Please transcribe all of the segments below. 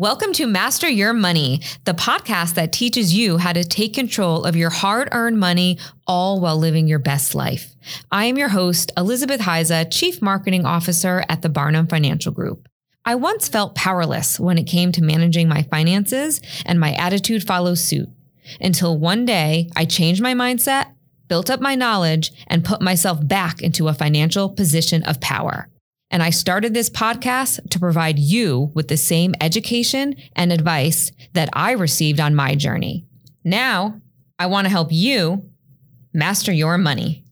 Welcome to Master Your Money, the podcast that teaches you how to take control of your hard earned money, all while living your best life. I am your host, Elizabeth Hiza, Chief Marketing Officer at the Barnum Financial Group. I once felt powerless when it came to managing my finances, and my attitude follows suit. Until one day, I changed my mindset, built up my knowledge, and put myself back into a financial position of power. And I started this podcast to provide you with the same education and advice that I received on my journey. Now, I want to help you master your money.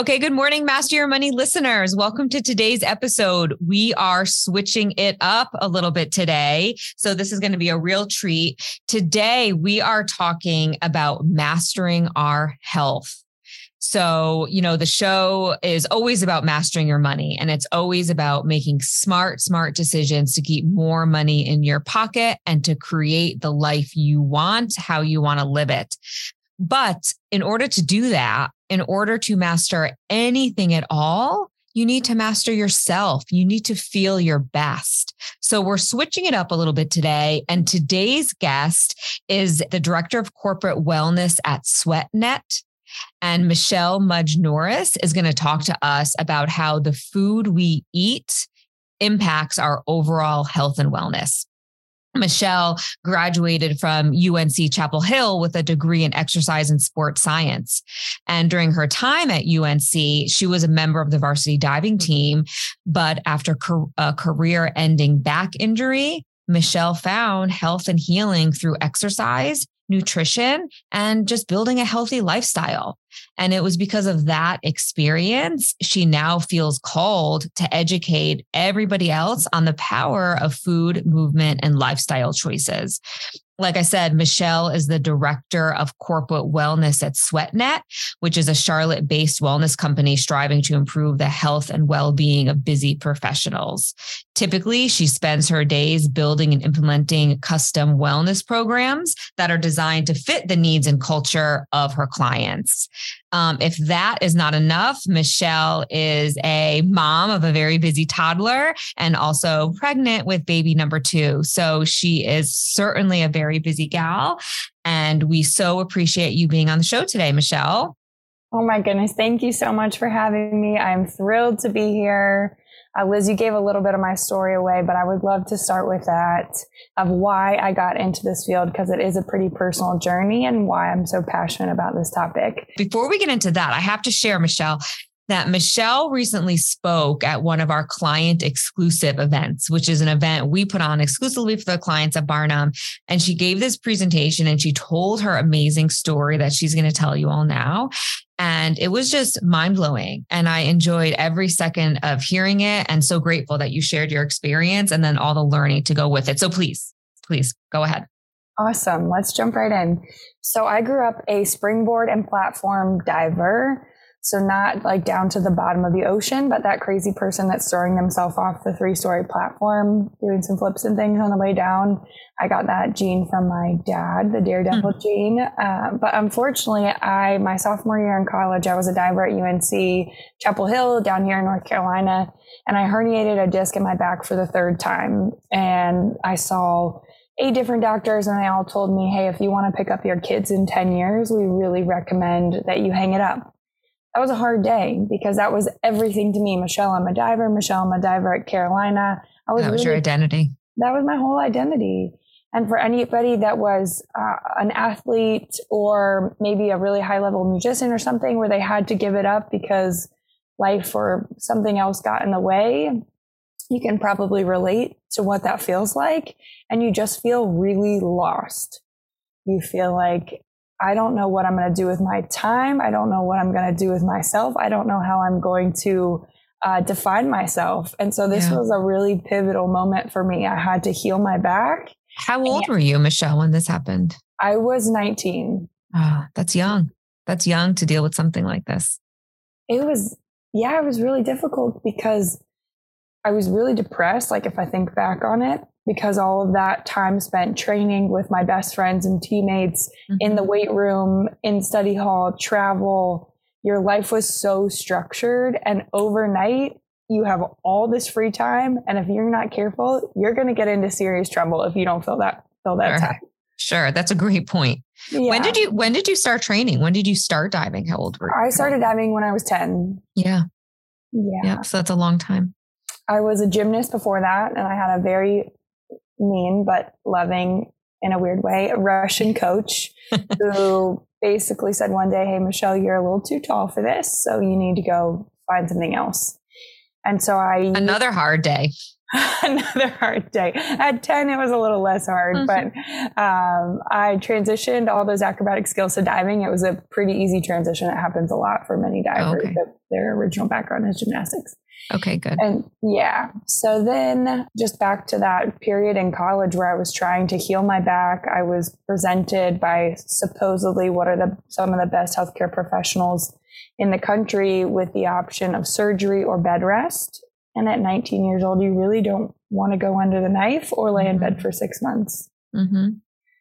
Okay, good morning, Master Your Money listeners. Welcome to today's episode. We are switching it up a little bit today. So, this is going to be a real treat. Today, we are talking about mastering our health. So, you know, the show is always about mastering your money and it's always about making smart, smart decisions to keep more money in your pocket and to create the life you want, how you want to live it. But in order to do that, in order to master anything at all, you need to master yourself. You need to feel your best. So we're switching it up a little bit today. And today's guest is the director of corporate wellness at SweatNet. And Michelle Mudge Norris is going to talk to us about how the food we eat impacts our overall health and wellness. Michelle graduated from UNC Chapel Hill with a degree in exercise and sports science. And during her time at UNC, she was a member of the varsity diving mm-hmm. team. But after a career ending back injury, Michelle found health and healing through exercise nutrition and just building a healthy lifestyle. And it was because of that experience, she now feels called to educate everybody else on the power of food, movement, and lifestyle choices. Like I said, Michelle is the director of corporate wellness at SweatNet, which is a Charlotte based wellness company striving to improve the health and well being of busy professionals. Typically, she spends her days building and implementing custom wellness programs that are designed to fit the needs and culture of her clients. Um, if that is not enough, Michelle is a mom of a very busy toddler and also pregnant with baby number two. So she is certainly a very busy gal. And we so appreciate you being on the show today, Michelle. Oh my goodness. Thank you so much for having me. I'm thrilled to be here. Uh, Liz, you gave a little bit of my story away, but I would love to start with that of why I got into this field because it is a pretty personal journey and why I'm so passionate about this topic. Before we get into that, I have to share, Michelle, that Michelle recently spoke at one of our client exclusive events, which is an event we put on exclusively for the clients at Barnum. And she gave this presentation and she told her amazing story that she's going to tell you all now. And it was just mind blowing. And I enjoyed every second of hearing it and so grateful that you shared your experience and then all the learning to go with it. So please, please go ahead. Awesome. Let's jump right in. So I grew up a springboard and platform diver. So not like down to the bottom of the ocean, but that crazy person that's throwing themselves off the three story platform, doing some flips and things on the way down. I got that gene from my dad, the daredevil mm. gene. Uh, but unfortunately, I, my sophomore year in college, I was a diver at UNC Chapel Hill down here in North Carolina. And I herniated a disc in my back for the third time. And I saw eight different doctors and they all told me, Hey, if you want to pick up your kids in 10 years, we really recommend that you hang it up that was a hard day because that was everything to me. Michelle, I'm a diver. Michelle, I'm a diver at Carolina. I was that was really, your identity. That was my whole identity. And for anybody that was uh, an athlete or maybe a really high level musician or something where they had to give it up because life or something else got in the way, you can probably relate to what that feels like. And you just feel really lost. You feel like I don't know what I'm going to do with my time. I don't know what I'm going to do with myself. I don't know how I'm going to uh, define myself. And so this yeah. was a really pivotal moment for me. I had to heal my back. How old were you, Michelle, when this happened? I was 19. Oh, that's young. That's young to deal with something like this. It was, yeah, it was really difficult because I was really depressed. Like if I think back on it, because all of that time spent training with my best friends and teammates mm-hmm. in the mm-hmm. weight room, in study hall, travel, your life was so structured. And overnight, you have all this free time. And if you're not careful, you're going to get into serious trouble if you don't fill that, fill that sure. time. Sure. That's a great point. Yeah. When did you, when did you start training? When did you start diving? How old were you? I started diving when I was 10. Yeah. Yeah. Yep. So that's a long time. I was a gymnast before that, and I had a very mean but loving, in a weird way, a Russian coach who basically said one day, Hey, Michelle, you're a little too tall for this. So you need to go find something else. And so I. Another hard day. another hard day. At 10, it was a little less hard, mm-hmm. but um, I transitioned all those acrobatic skills to diving. It was a pretty easy transition. It happens a lot for many divers. Okay. Their original background is gymnastics. Okay, good. And yeah. So then just back to that period in college where I was trying to heal my back, I was presented by supposedly what are the some of the best healthcare professionals in the country with the option of surgery or bed rest. And at 19 years old, you really don't want to go under the knife or lay in bed mm-hmm. for six months. Mm-hmm.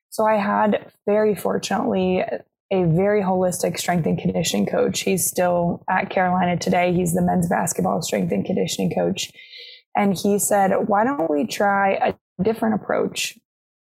So I had very fortunately a very holistic strength and conditioning coach. He's still at Carolina today. He's the men's basketball strength and conditioning coach. And he said, why don't we try a different approach?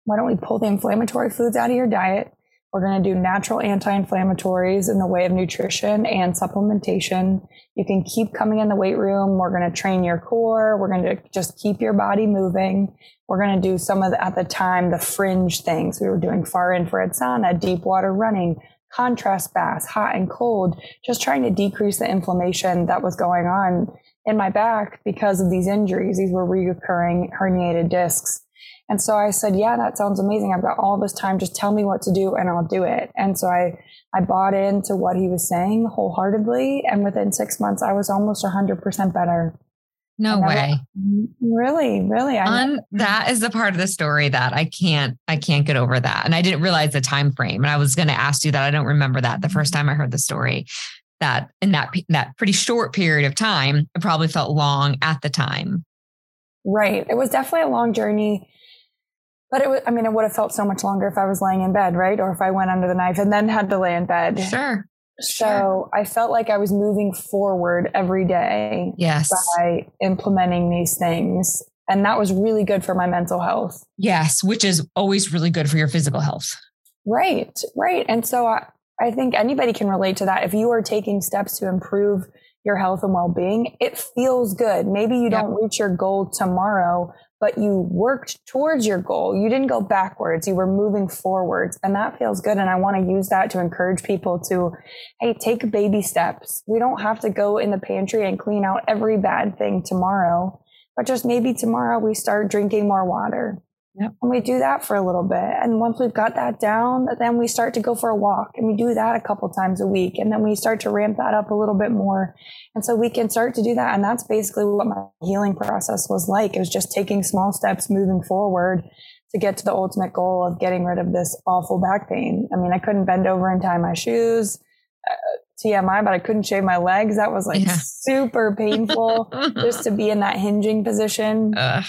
Why don't we pull the inflammatory foods out of your diet? We're going to do natural anti inflammatories in the way of nutrition and supplementation. You can keep coming in the weight room. We're going to train your core. We're going to just keep your body moving. We're going to do some of the, at the time, the fringe things. We were doing far infrared sauna, deep water running, contrast baths, hot and cold, just trying to decrease the inflammation that was going on in my back because of these injuries. These were recurring herniated discs. And so I said, yeah, that sounds amazing. I've got all this time. Just tell me what to do and I'll do it. And so I, I bought into what he was saying wholeheartedly. And within six months, I was almost 100% better. No way. really, really. Un, that is the part of the story that I can't, I can't get over that. And I didn't realize the time frame. And I was going to ask you that. I don't remember that the first mm-hmm. time I heard the story that in that, that pretty short period of time, it probably felt long at the time. Right. It was definitely a long journey but it was, I mean, it would have felt so much longer if I was laying in bed, right? Or if I went under the knife and then had to lay in bed. Sure. So sure. I felt like I was moving forward every day. Yes. By implementing these things. And that was really good for my mental health. Yes, which is always really good for your physical health. Right, right. And so I, I think anybody can relate to that. If you are taking steps to improve your health and well being, it feels good. Maybe you yep. don't reach your goal tomorrow, but you worked towards your goal. You didn't go backwards. You were moving forwards and that feels good. And I want to use that to encourage people to, Hey, take baby steps. We don't have to go in the pantry and clean out every bad thing tomorrow, but just maybe tomorrow we start drinking more water. Yep. And we do that for a little bit. And once we've got that down, then we start to go for a walk and we do that a couple times a week. And then we start to ramp that up a little bit more. And so we can start to do that. And that's basically what my healing process was like. It was just taking small steps moving forward to get to the ultimate goal of getting rid of this awful back pain. I mean, I couldn't bend over and tie my shoes. Uh, TMI, but I couldn't shave my legs. That was like yeah. super painful just to be in that hinging position. Ugh.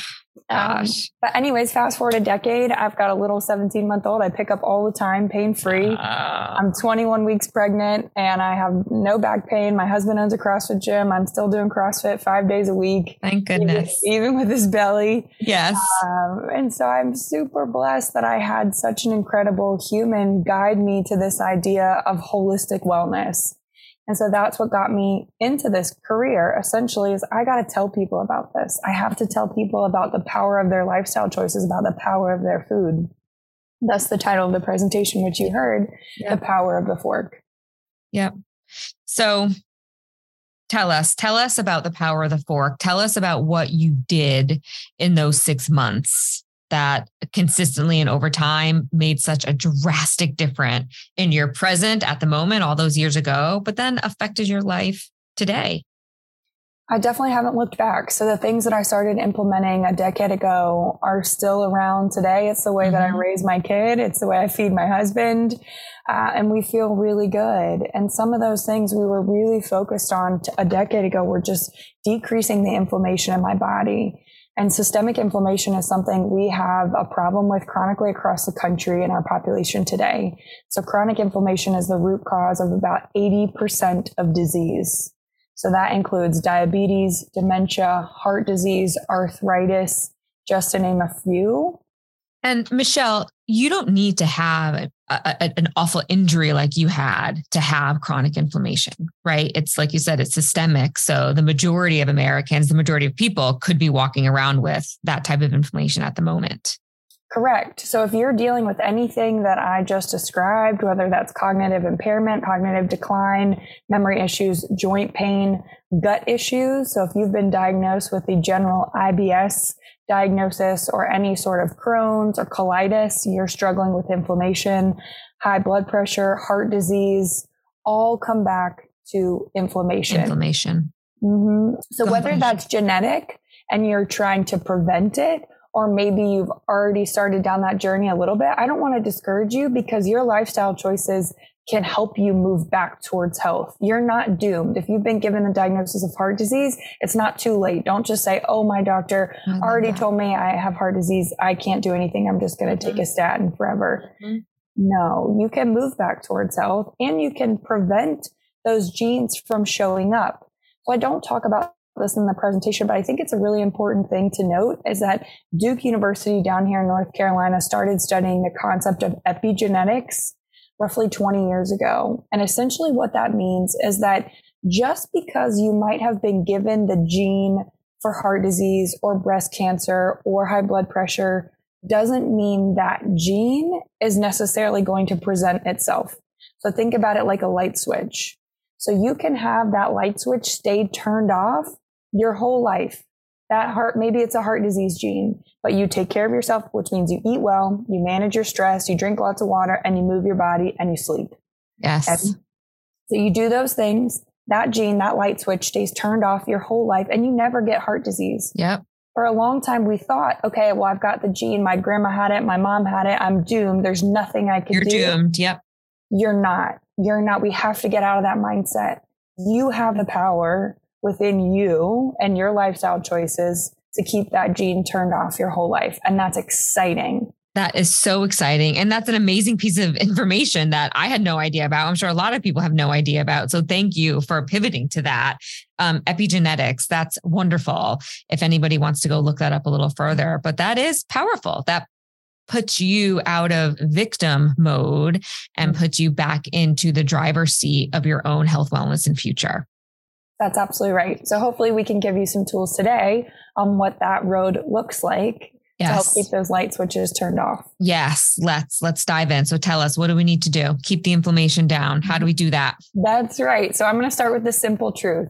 Um, but anyways, fast forward a decade, I've got a little 17 month old. I pick up all the time, pain free. Uh, I'm 21 weeks pregnant and I have no back pain. My husband owns a CrossFit gym. I'm still doing CrossFit five days a week. Thank goodness. Even, even with his belly. Yes. Um, and so I'm super blessed that I had such an incredible human guide me to this idea of holistic wellness. And so that's what got me into this career essentially is I got to tell people about this. I have to tell people about the power of their lifestyle choices, about the power of their food. That's the title of the presentation, which you heard, the power of the fork. Yep. So tell us, tell us about the power of the fork. Tell us about what you did in those six months that consistently and over time made such a drastic difference in your present at the moment, all those years ago, but then affected your life today? I definitely haven't looked back. So the things that I started implementing a decade ago are still around today. It's the way mm-hmm. that I mm-hmm. raise my kid. It's the way I feed my husband. Uh, and we feel really good. And some of those things we were really focused on a decade ago were just decreasing the inflammation in my body And systemic inflammation is something we have a problem with chronically across the country in our population today. So chronic inflammation is the root cause of about 80% of disease. So that includes diabetes, dementia, heart disease, arthritis, just to name a few. And Michelle, you don't need to have a, an awful injury like you had to have chronic inflammation, right? It's like you said, it's systemic. So the majority of Americans, the majority of people could be walking around with that type of inflammation at the moment. Correct. So if you're dealing with anything that I just described, whether that's cognitive impairment, cognitive decline, memory issues, joint pain, gut issues. So if you've been diagnosed with the general IBS diagnosis or any sort of Crohn's or colitis, you're struggling with inflammation, high blood pressure, heart disease, all come back to inflammation. Inflammation. Mm-hmm. So whether that's genetic and you're trying to prevent it, or maybe you've already started down that journey a little bit, I don't want to discourage you because your lifestyle choices can help you move back towards health. You're not doomed. If you've been given the diagnosis of heart disease, it's not too late. Don't just say, Oh, my doctor already that. told me I have heart disease. I can't do anything. I'm just going to take a statin forever. Mm-hmm. No, you can move back towards health and you can prevent those genes from showing up. So I don't talk about this in the presentation, but I think it's a really important thing to note is that Duke University down here in North Carolina started studying the concept of epigenetics roughly 20 years ago. And essentially what that means is that just because you might have been given the gene for heart disease or breast cancer or high blood pressure doesn't mean that gene is necessarily going to present itself. So think about it like a light switch. So you can have that light switch stay turned off your whole life. That heart, maybe it's a heart disease gene, but you take care of yourself, which means you eat well, you manage your stress, you drink lots of water, and you move your body and you sleep. Yes. And so you do those things. That gene, that light switch stays turned off your whole life and you never get heart disease. Yep. For a long time, we thought, okay, well, I've got the gene. My grandma had it. My mom had it. I'm doomed. There's nothing I can You're do. You're doomed. Yep. You're not. You're not. We have to get out of that mindset. You have the power within you and your lifestyle choices to keep that gene turned off your whole life. And that's exciting. That is so exciting. And that's an amazing piece of information that I had no idea about. I'm sure a lot of people have no idea about. So thank you for pivoting to that. Um, epigenetics, that's wonderful. If anybody wants to go look that up a little further, but that is powerful. That puts you out of victim mode and puts you back into the driver's seat of your own health, wellness, and future. That's absolutely right. So hopefully we can give you some tools today on what that road looks like yes. to help keep those light switches turned off. Yes, let's let's dive in. So tell us what do we need to do? Keep the inflammation down. How do we do that? That's right. So I'm going to start with the simple truth.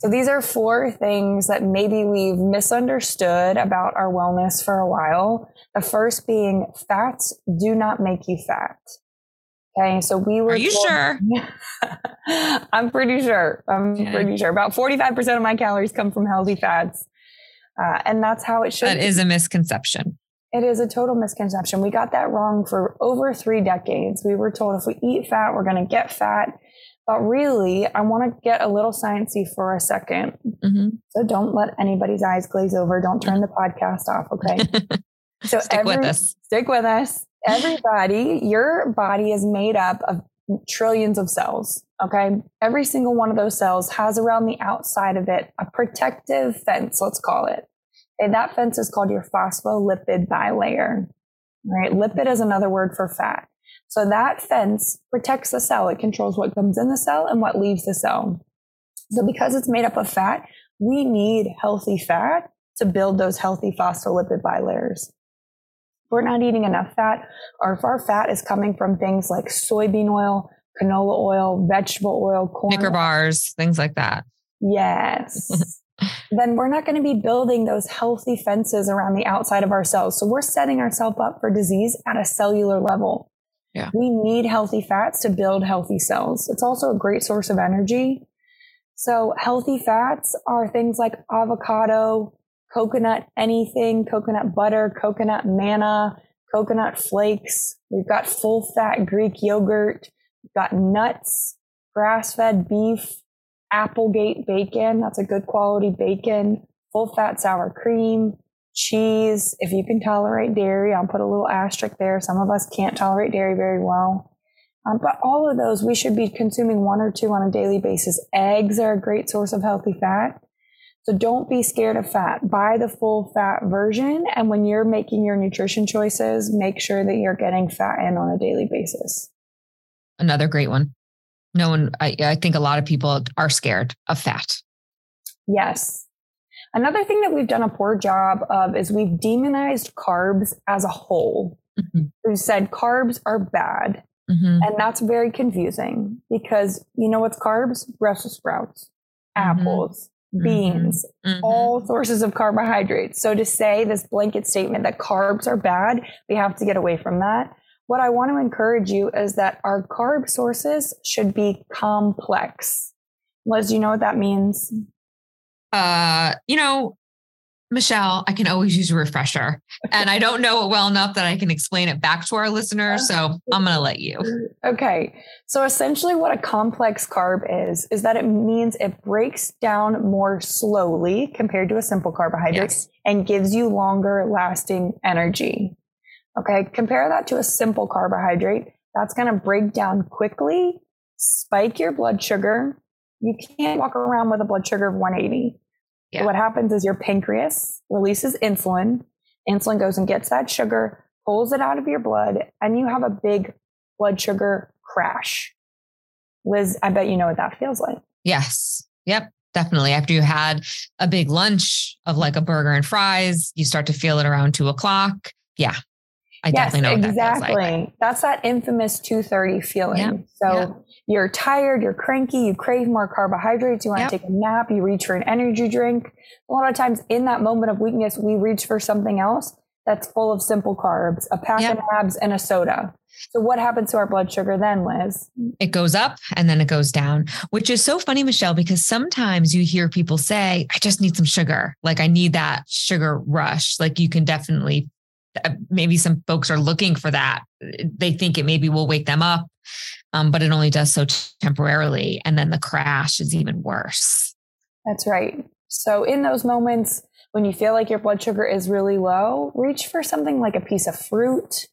So these are four things that maybe we've misunderstood about our wellness for a while. The first being fats do not make you fat. Okay, so we were. Are you told, sure? I'm pretty sure. I'm okay. pretty sure. About 45% of my calories come from healthy fats. Uh, and that's how it should That be. is a misconception. It is a total misconception. We got that wrong for over three decades. We were told if we eat fat, we're going to get fat. But really, I want to get a little sciencey for a 2nd mm-hmm. So don't let anybody's eyes glaze over. Don't turn the podcast off. Okay. So stick every, with us. Stick with us everybody, your body is made up of trillions of cells. Okay. Every single one of those cells has around the outside of it a protective fence, let's call it. And that fence is called your phospholipid bilayer. Right. Lipid is another word for fat. So that fence protects the cell. It controls what comes in the cell and what leaves the cell. So because it's made up of fat, we need healthy fat to build those healthy phospholipid bilayers we're not eating enough fat, or if our fat is coming from things like soybean oil, canola oil, vegetable oil, corn, Snicker bars, things like that. Yes. then we're not going to be building those healthy fences around the outside of our cells. So we're setting ourselves up for disease at a cellular level. Yeah. We need healthy fats to build healthy cells. It's also a great source of energy. So healthy fats are things like avocado, coconut anything, coconut butter, coconut manna, coconut flakes. We've got full fat Greek yogurt. We've got nuts, grass fed beef, Applegate bacon. That's a good quality bacon, full fat sour cream, cheese. If you can tolerate dairy, I'll put a little asterisk there. Some of us can't tolerate dairy very well. Um, but all of those, we should be consuming one or two on a daily basis. Eggs are a great source of healthy fat. So don't be scared of fat. Buy the full fat version. And when you're making your nutrition choices, make sure that you're getting fat in on a daily basis. Another great one. No one, I, I think a lot of people are scared of fat. Yes. Another thing that we've done a poor job of is we've demonized carbs as a whole. Mm-hmm. We've said carbs are bad. Mm-hmm. And that's very confusing because you know what's carbs? Brussels sprouts, mm-hmm. apples. Beans, mm-hmm. all sources of carbohydrates. So to say this blanket statement that carbs are bad, we have to get away from that. What I want to encourage you is that our carb sources should be complex. Liz, do you know what that means? Uh, you know, Michelle, I can always use a refresher. And I don't know it well enough that I can explain it back to our listeners. So I'm going to let you. Okay. So essentially, what a complex carb is, is that it means it breaks down more slowly compared to a simple carbohydrate yes. and gives you longer lasting energy. Okay. Compare that to a simple carbohydrate. That's going to break down quickly, spike your blood sugar. You can't walk around with a blood sugar of 180 yeah. What happens is your pancreas releases insulin. Insulin goes and gets that sugar, pulls it out of your blood, and you have a big blood sugar crash. Liz, I bet you know what that feels like. Yes. Yep. Definitely. After you had a big lunch of like a burger and fries, you start to feel it around two o'clock. Yeah. I yes, definitely know exactly. That like. That's that infamous 230 feeling. Yeah. So yeah you're tired, you're cranky, you crave more carbohydrates, you want yep. to take a nap, you reach for an energy drink. A lot of times in that moment of weakness, we reach for something else that's full of simple carbs, a pack yep. of nabs and a soda. So what happens to our blood sugar then, Liz? It goes up and then it goes down, which is so funny, Michelle, because sometimes you hear people say, I just need some sugar. Like I need that sugar rush. Like you can definitely, maybe some folks are looking for that. They think it maybe will wake them up um, but it only does so temporarily. And then the crash is even worse. That's right. So, in those moments when you feel like your blood sugar is really low, reach for something like a piece of fruit,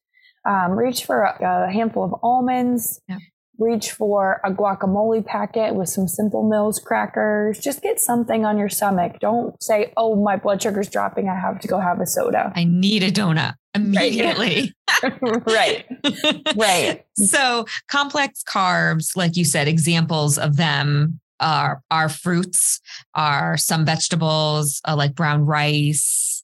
um, reach for a, a, handful of almonds, yeah. Reach for a guacamole packet with some Simple Mills crackers. Just get something on your stomach. Don't say, oh, my blood sugar's dropping. I have to go have a soda. I need a donut immediately. right. right. So complex carbs, like you said, examples of them are are fruits, are some vegetables uh, like brown rice.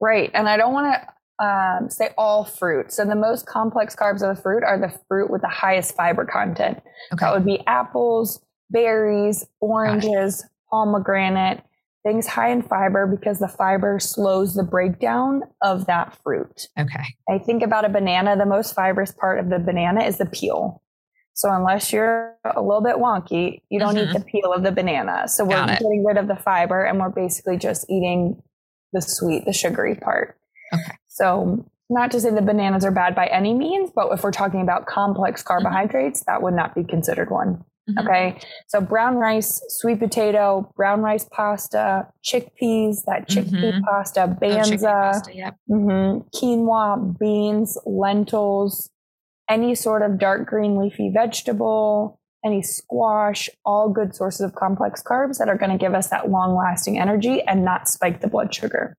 Right. And I don't want to um, say all fruits. So the most complex carbs of the fruit are the fruit with the highest fiber content. Okay. That would be apples, berries, oranges, pomegranate, things high in fiber because the fiber slows the breakdown of that fruit. Okay. I think about a banana, the most fibrous part of the banana is the peel. So unless you're a little bit wonky, you don't mm-hmm. need the peel of the banana. So we're getting rid of the fiber and we're basically just eating the sweet, the sugary part. Okay. So not to say the bananas are bad by any means, but if we're talking about complex mm-hmm. carbohydrates, mm-hmm. that would not be considered one. Mm-hmm. Okay. So brown rice, sweet potato, brown rice pasta, chickpeas, that chickpea mm-hmm. pasta, oh, banza, oh, pasta, yep. mm-hmm, quinoa, beans, lentils, any sort of dark green leafy vegetable, any squash, all good sources of complex carbs that are going to give us that long lasting energy and not spike the blood sugar.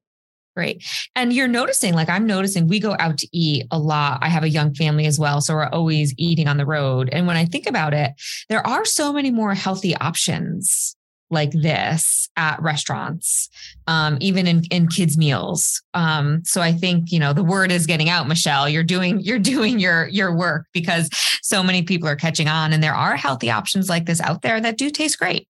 Great. And you're noticing, like I'm noticing, we go out to eat a lot. I have a young family as well. So we're always eating on the road. And when I think about it, there are so many more healthy options like this at restaurants, um, even in, in kids' meals. Um, so I think, you know, the word is getting out, Michelle. You're doing, you're doing your your work because so many people are catching on and there are healthy options like this out there that do taste great.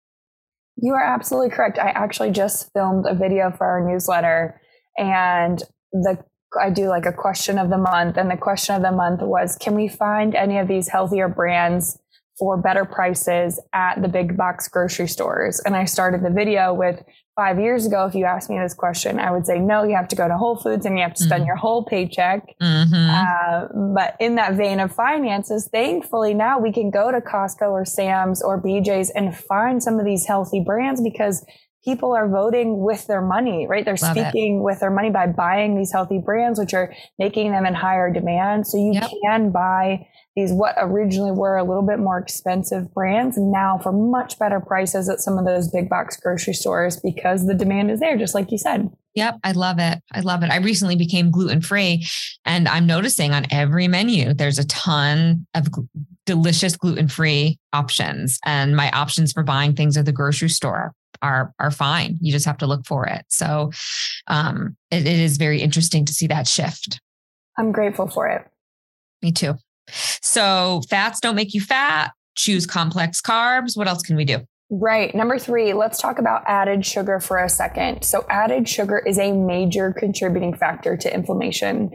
You are absolutely correct. I actually just filmed a video for our newsletter and the I do like a question of the month, and the question of the month was, can we find any of these healthier brands for better prices at the big box grocery stores? And I started the video with five years ago. If you asked me this question, I would say no. You have to go to Whole Foods and you have to spend mm-hmm. your whole paycheck. Mm-hmm. Uh, but in that vein of finances, thankfully now we can go to Costco or Sam's or BJ's and find some of these healthy brands because people are voting with their money, right? They're Love speaking it. with their money by buying these healthy brands, which are making them in higher demand. So you Yep. can buy these what originally were a little bit more expensive brands now for much better prices at some of those big box grocery stores because the demand is there, just like you said. Yep, I love it. I love it. I recently became gluten free, and I'm noticing on every menu there's a ton of gl- delicious gluten free options, and my options for buying things at the grocery store are are fine. You just have to look for it. So, um, it, it is very interesting to see that shift. I'm grateful for it. Me too. So, fats don't make you fat. Choose complex carbs. What else can we do? Right. Number three, let's talk about added sugar for a second. So, added sugar is a major contributing factor to inflammation,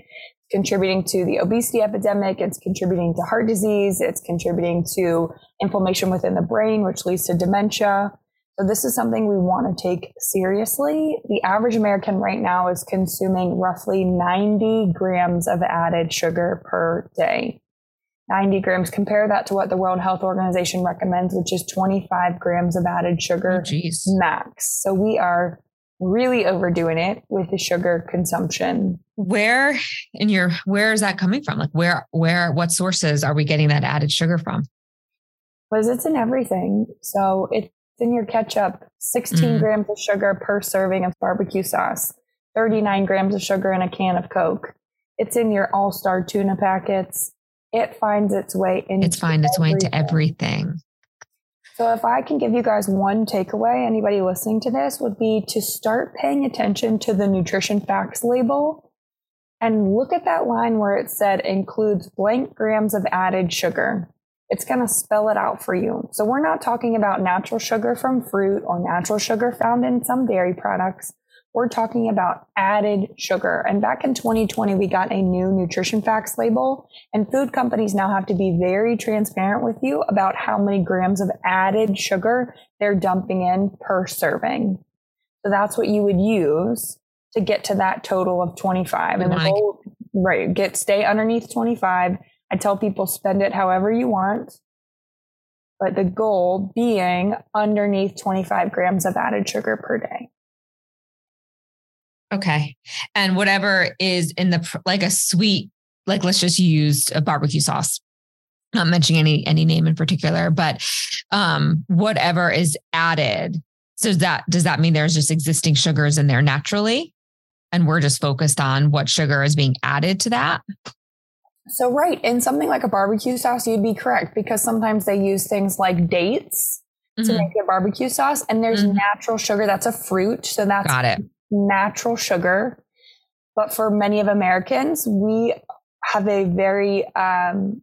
contributing to the obesity epidemic. It's contributing to heart disease. It's contributing to inflammation within the brain, which leads to dementia. So, this is something we want to take seriously. The average American right now is consuming roughly 90 grams of added sugar per day. 90 grams. Compare that to what the World Health Organization recommends, which is 25 grams of added Oh, sugar geez. max. So we are really overdoing it with the sugar consumption. Where in your where is that coming from? Like where where what sources are we getting that added sugar from? Because it's in everything. So it's in your ketchup, 16 Mm. grams of sugar per serving of barbecue sauce, 39 grams of sugar in a can of Coke. It's in your all star tuna packets. It finds its way into It's find its way into everything. everything. So, if I can give you guys one takeaway, anybody listening to this would be to start paying attention to the nutrition facts label and look at that line where it said includes blank grams of added sugar. It's going to spell it out for you. So, we're not talking about natural sugar from fruit or natural sugar found in some dairy products. We're talking about added sugar. And back in 2020, we got a new nutrition facts label and food companies now have to be very transparent with you about how many grams of added sugar they're dumping in per serving. So that's what you would use to get to that total of 25. And the goal, right, get stay underneath 25. I tell people spend it however you want. But the goal being underneath 25 grams of added sugar per day. Okay. And whatever is in the like a sweet, like let's just use a barbecue sauce. Not mentioning any any name in particular, but um whatever is added. So that does that mean there's just existing sugars in there naturally? And we're just focused on what sugar is being added to that. So, right, in something like a barbecue sauce, you'd be correct because sometimes they use things like dates to Mhm. make a barbecue sauce, and there's Mhm. natural sugar. That's a fruit, so that's Got it. Natural sugar. But for many of Americans, we have a very um,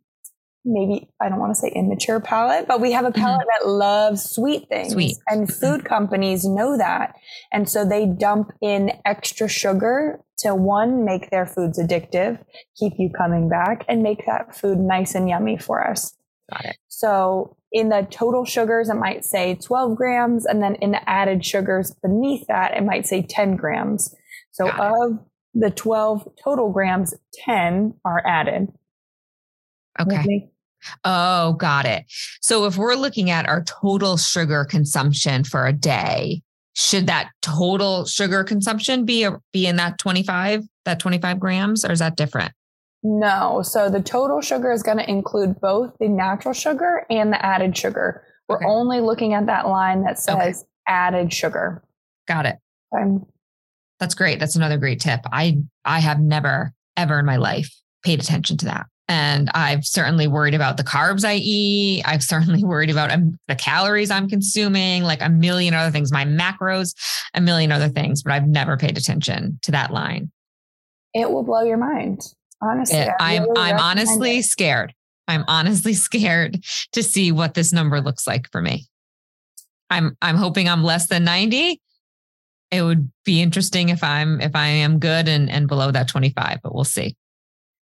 maybe I don't want to say immature palate, but we have a palate that loves sweet things, Mm-hmm. Sweet. and food companies know that, and so they dump in extra sugar to one make their foods addictive, keep you coming back, and make that food nice and yummy for us. Got it. So in the total sugars, it might say 12 grams. And then in the added sugars beneath that, it might say 10 grams. So of the 12 total grams, 10 are added. Okay. Oh, got it. So if we're looking at our total sugar consumption for a day, should that total sugar consumption be be in that 25, that 25 grams, or is that different? No. So the total sugar is going to include both the natural sugar and the added sugar. We're Okay. only looking at that line that says Okay. added sugar. Got it. Um, That's great. That's another great tip. I I have never ever in my life paid attention to that. And I've certainly worried about the carbs I eat. I've certainly worried about um, the calories I'm consuming, like a million other things, my macros, a million other things, but I've never paid attention to that line. it will blow your mind. Honestly, It- I I'm really I'm honestly it. scared. I'm honestly scared to see what this number looks like for me. I'm I'm hoping I'm less than 90. It would be interesting if I'm if I am good and and below that 25, but we'll see.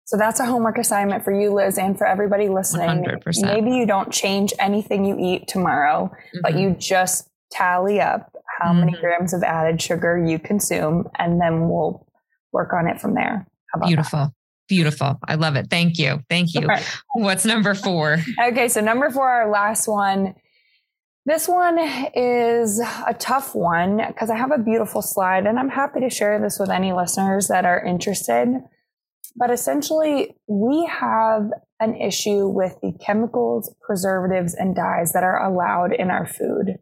So that's a homework assignment for you, Liz, and for everybody listening. 100%. Maybe you don't change anything you eat tomorrow, but Mhm. you just tally up how many Mhm. grams of added sugar you consume, and then we'll work on it from there. How about beautiful. I love it. Thank you. Thank you. What's number 4? Okay, so number four, our last one. This one is a tough one because I have a beautiful slide and I'm happy to share this with any listeners that are interested. But essentially, we have an issue with the chemicals, preservatives, and dyes that are allowed in our food.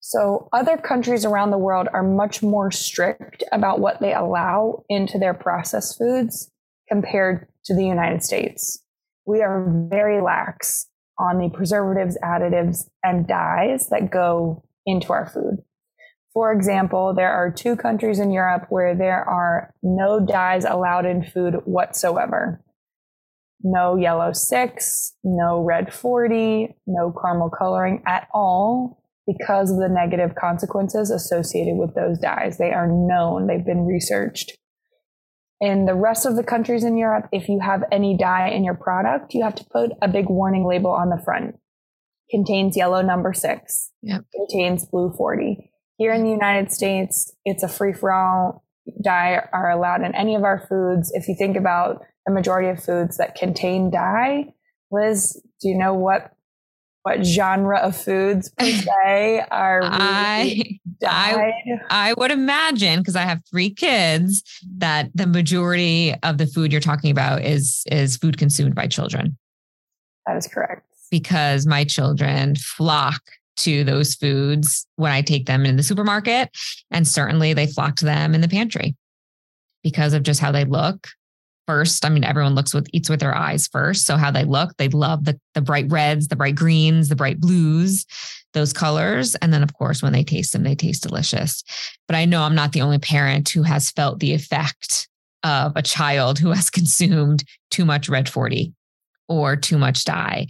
So, other countries around the world are much more strict about what they allow into their processed foods compared to the United States. We are very lax on the preservatives, additives, and dyes that go into our food. For example, there are two countries in Europe where there are no dyes allowed in food whatsoever. No yellow six, no red 40, no caramel coloring at all because of the negative consequences associated with those dyes. They are known, they've been researched. In the rest of the countries in Europe, if you have any dye in your product, you have to put a big warning label on the front. Contains yellow number six. Yep. Contains blue 40. Here in the United States, it's a free for all. Dye are allowed in any of our foods. If you think about the majority of foods that contain dye, Liz, do you know what what genre of foods per se are really I? I, I would imagine because I have three kids that the majority of the food you're talking about is is food consumed by children that is correct. because my children flock to those foods when I take them in the supermarket. And certainly they flock to them in the pantry because of just how they look. First, I mean, everyone looks with eats with their eyes first. So how they look, they love the the bright reds, the bright greens, the bright blues, those colors. And then of course, when they taste them, they taste delicious. But I know I'm not the only parent who has felt the effect of a child who has consumed too much red 40 or too much dye.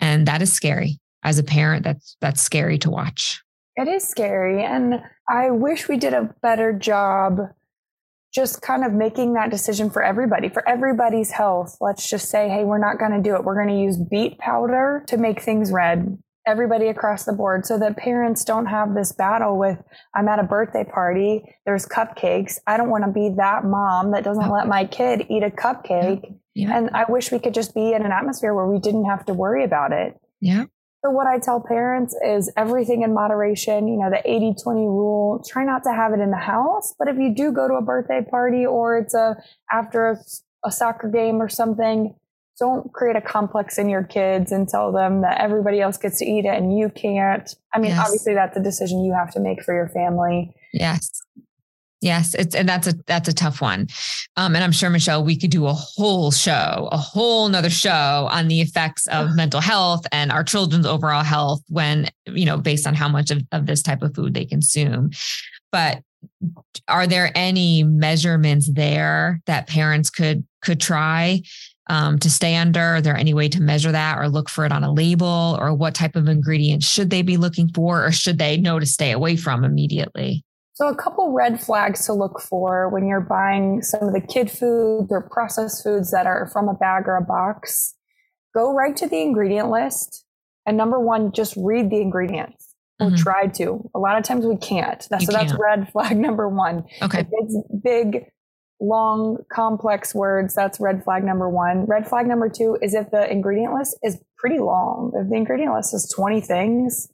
And that is scary as a parent, that's that's scary to watch. It is scary. And I wish we did a better job just kind of making that decision for everybody, for everybody's health. Let's just say, hey, we're not going to do it. We're going to use beet powder to make things red. Everybody across the board, so that parents don't have this battle with, I'm at a birthday party, there's cupcakes. I don't want to be that mom that doesn't let my kid eat a cupcake. Yeah. And I wish we could just be in an atmosphere where we didn't have to worry about it. Yeah. So what I tell parents is everything in moderation, you know, the 80-20 rule, try not to have it in the house, but if you do go to a birthday party or it's a after a, a soccer game or something, don't create a complex in your kids and tell them that everybody else gets to eat it and you can't. I mean, Yes. obviously that's a decision you have to make for your family. Yes. Yes, it's and that's a that's a tough one, um, and I'm sure Michelle, we could do a whole show, a whole nother show on the effects of mental health and our children's overall health when you know based on how much of, of this type of food they consume. But are there any measurements there that parents could could try um, to stay under? Are there any way to measure that or look for it on a label, or what type of ingredients should they be looking for, or should they know to stay away from immediately? So, a couple red flags to look for when you're buying some of the kid foods or processed foods that are from a bag or a box. Go right to the ingredient list. And number one, just read the ingredients or Mhm. try to. A lot of times we can't. That- You so, that's can't. red flag number one. Okay. If it's big, long, complex words, that's red flag number one. Red flag number two is if the ingredient list is pretty long. If the ingredient list is 20 things,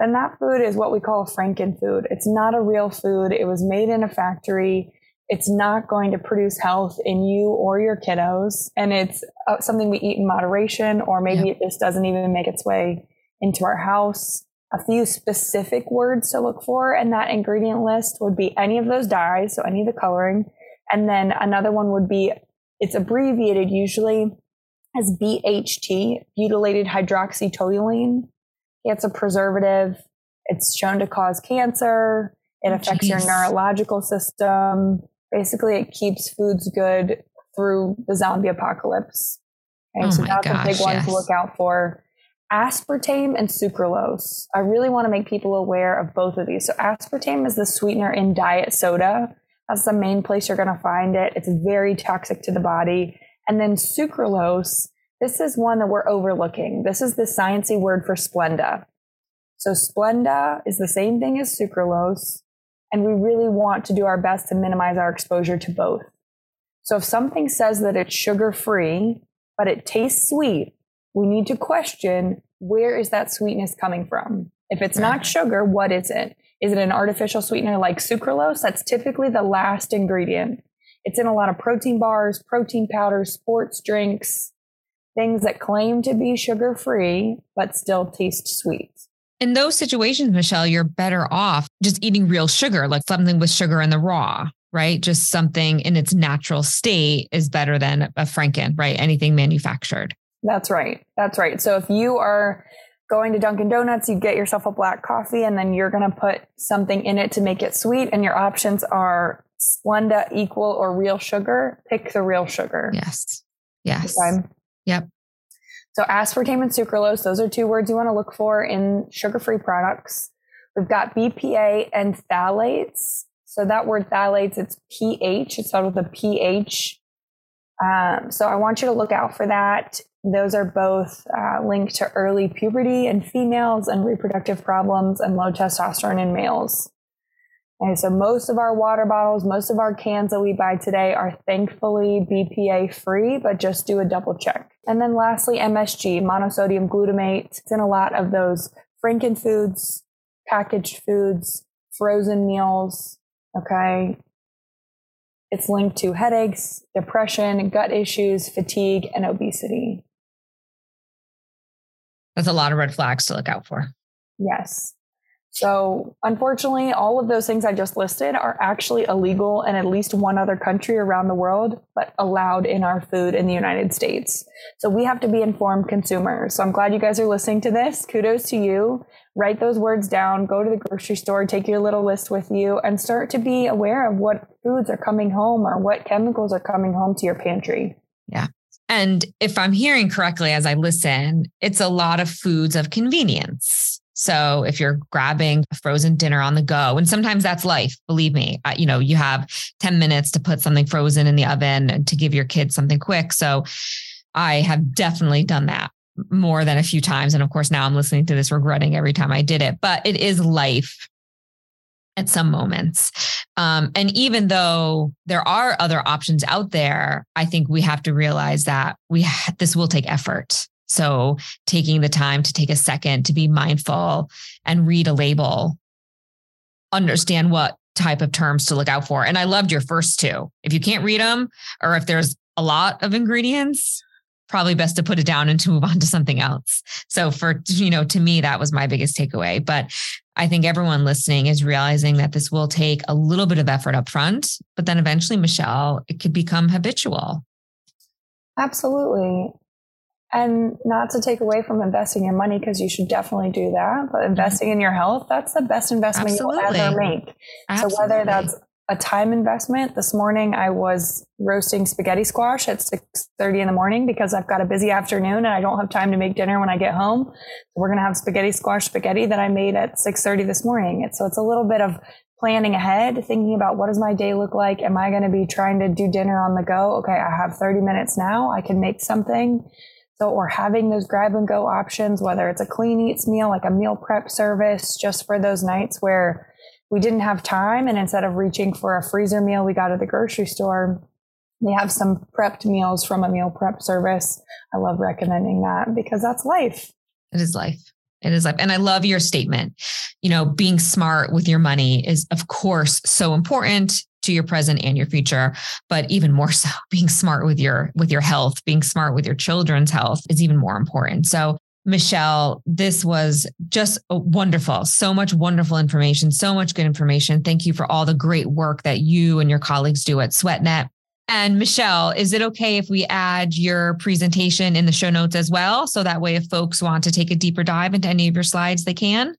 then that food is what we call a Franken food. It's not a real food. It was made in a factory. It's not going to produce health in you or your kiddos. And it's uh, something we eat in moderation, or maybe it just doesn't even make its way into our house. A few specific words to look for in that ingredient list would be any of those dyes, so any of the coloring. And then another one would be, it's abbreviated usually as BHT, butylated hydroxytoluene. It's a preservative. It's shown to cause cancer. It Oh, affects your neurological system. Basically, it keeps foods good through the zombie apocalypse. Okay, Oh so that's a big one yes. to look out for. Aspartame and sucralose. I really want to make people aware of both of these. So, aspartame is the sweetener in diet soda. That's the main place you're going to find it. It's very toxic to the body. And then sucralose, this is one that we're overlooking. This is the sciencey word for Splenda. So Splenda is the same thing as sucralose, and we really want to do our best to minimize our exposure to both. So if something says that it's sugar free, but it tastes sweet, we need to question where is that sweetness coming from? If it's not sugar, what is it? Is it an artificial sweetener like sucralose? That's typically the last ingredient. It's in a lot of protein bars, protein powders, sports drinks, things that claim to be sugar free, but still taste sweet. In those situations, Michelle, you're better off just eating real sugar, like something with sugar in the raw, right? Just something in its natural state is better than a Franken, right? Anything manufactured. That's right. That's right. So if you are going to Dunkin' Donuts, you get yourself a black coffee and then you're going to put something in it to make it sweet. And your options are Splenda, equal, or real sugar. Pick the real sugar. Yes. Yes. Okay. Yep. So aspartame and sucralose, those are two words you want to look for in sugar-free products. We've got BPA and phthalates. So that word phthalates, it's pH. It's spelled with a pH. Um, so I want you to look out for that. Those are both uh, linked to early puberty in females and reproductive problems and low testosterone in males. Okay, so most of our water bottles, most of our cans that we buy today are thankfully BPA free, but just do a double check. And then lastly, MSG, monosodium glutamate. It's in a lot of those Franken foods, packaged foods, frozen meals. Okay. It's linked to headaches, depression, gut issues, fatigue, and obesity. That's a lot of red flags to look out for. Yes. So, unfortunately, all of those things I just listed are actually illegal in at least one other country around the world, but allowed in our food in the United States. So, we have to be informed consumers. So, I'm glad you guys are listening to this. Kudos to you. Write those words down, go to the grocery store, take your little list with you, and start to be aware of what foods are coming home or what chemicals are coming home to your pantry. Yeah. And if I'm hearing correctly as I listen, it's a lot of foods of convenience. So if you're grabbing a frozen dinner on the go, and sometimes that's life, believe me, you know, you have 10 minutes to put something frozen in the oven to give your kids something quick. So I have definitely done that more than a few times. And of course, now I'm listening to this regretting every time I did it, but it is life at some moments. Um, and even though there are other options out there, I think we have to realize that we ha- this will take effort. So taking the time to take a second to be mindful and read a label, understand what type of terms to look out for. And I loved your first two. If you can't read them or if there's a lot of ingredients, probably best to put it down and to move on to something else. So for, you know, to me, that was my biggest takeaway. But I think everyone listening is realizing that this will take a little bit of effort up front, but then eventually, Michelle, it could become habitual. Absolutely and not to take away from investing your money because you should definitely do that but mm-hmm. investing mm-hmm. in your health that's the best investment Absolutely. you'll ever make Absolutely. so whether that's a time investment this morning i was roasting spaghetti squash at 6.30 in the morning because i've got a busy afternoon and i don't have time to make dinner when i get home so we're going to have spaghetti squash spaghetti that i made at 6.30 this morning so it's a little bit of planning ahead thinking about what does my day look like am i going to be trying to do dinner on the go okay i have 30 minutes now i can make something so, or having those grab and go options, whether it's a Clean Eatz meal, like a meal prep service, just for those nights where we didn't have time. And instead of reaching for a freezer meal we got at the grocery store, they have some prepped meals from a meal prep service. I love recommending that because that's life. It is life. It is life. And I love your statement. You know, being smart with your money is, of course, so important to your present and your future but even more so being smart with your with your health being smart with your children's health is even more important so Michelle, this was just wonderful. So much wonderful information, so much good information. Thank you for all the great work that you and your colleagues do at SweatNet. And Michelle, is it okay if we add your presentation in the show notes as well? So that way, if folks want to take a deeper dive into any of your slides, they can?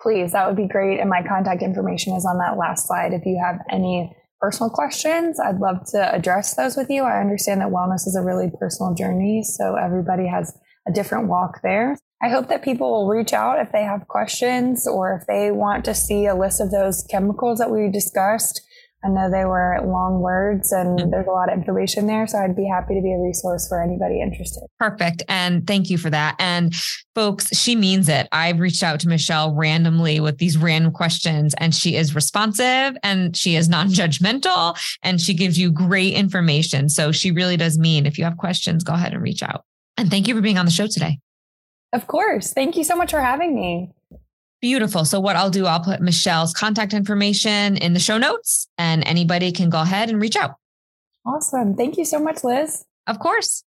Please, that would be great. And my contact information is on that last slide. If you have any personal questions, I'd love to address those with you. I understand that wellness is a really personal journey, so everybody has a different walk there. I hope that people will reach out if they have questions or if they want to see a list of those chemicals that we discussed I know they were long words and mm-hmm. there's a lot of information there. So I'd be happy to be a resource for anybody interested. Perfect. And thank you for that. And folks, she means it. I've reached out to Michelle randomly with these random questions, and she is responsive and she is non judgmental and she gives you great information. So she really does mean if you have questions, go ahead and reach out. And thank you for being on the show today. Of course. Thank you so much for having me. Beautiful. So, what I'll do, I'll put Michelle's contact information in the show notes, and anybody can go ahead and reach out. Awesome. Thank you so much, Liz. Of course.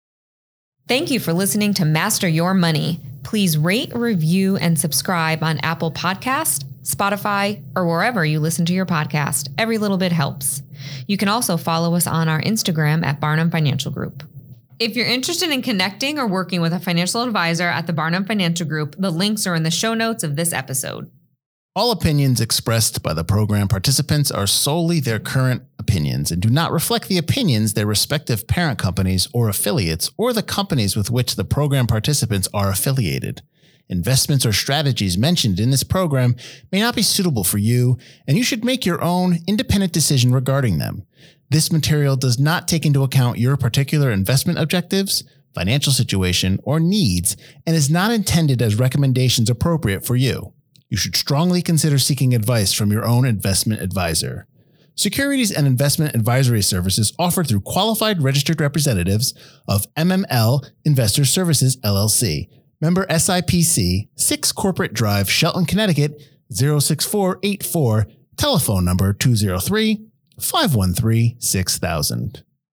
Thank you for listening to Master Your Money. Please rate, review, and subscribe on Apple Podcast, Spotify, or wherever you listen to your podcast. Every little bit helps. You can also follow us on our Instagram at Barnum Financial Group. If you're interested in connecting or working with a financial advisor at the Barnum Financial Group, the links are in the show notes of this episode. All opinions expressed by the program participants are solely their current opinions and do not reflect the opinions their respective parent companies or affiliates or the companies with which the program participants are affiliated. Investments or strategies mentioned in this program may not be suitable for you, and you should make your own independent decision regarding them. This material does not take into account your particular investment objectives, financial situation, or needs, and is not intended as recommendations appropriate for you. You should strongly consider seeking advice from your own investment advisor. Securities and investment advisory services offered through qualified registered representatives of MML Investor Services LLC, member SIPC, 6 Corporate Drive, Shelton, Connecticut 06484, telephone number 203 513 6000.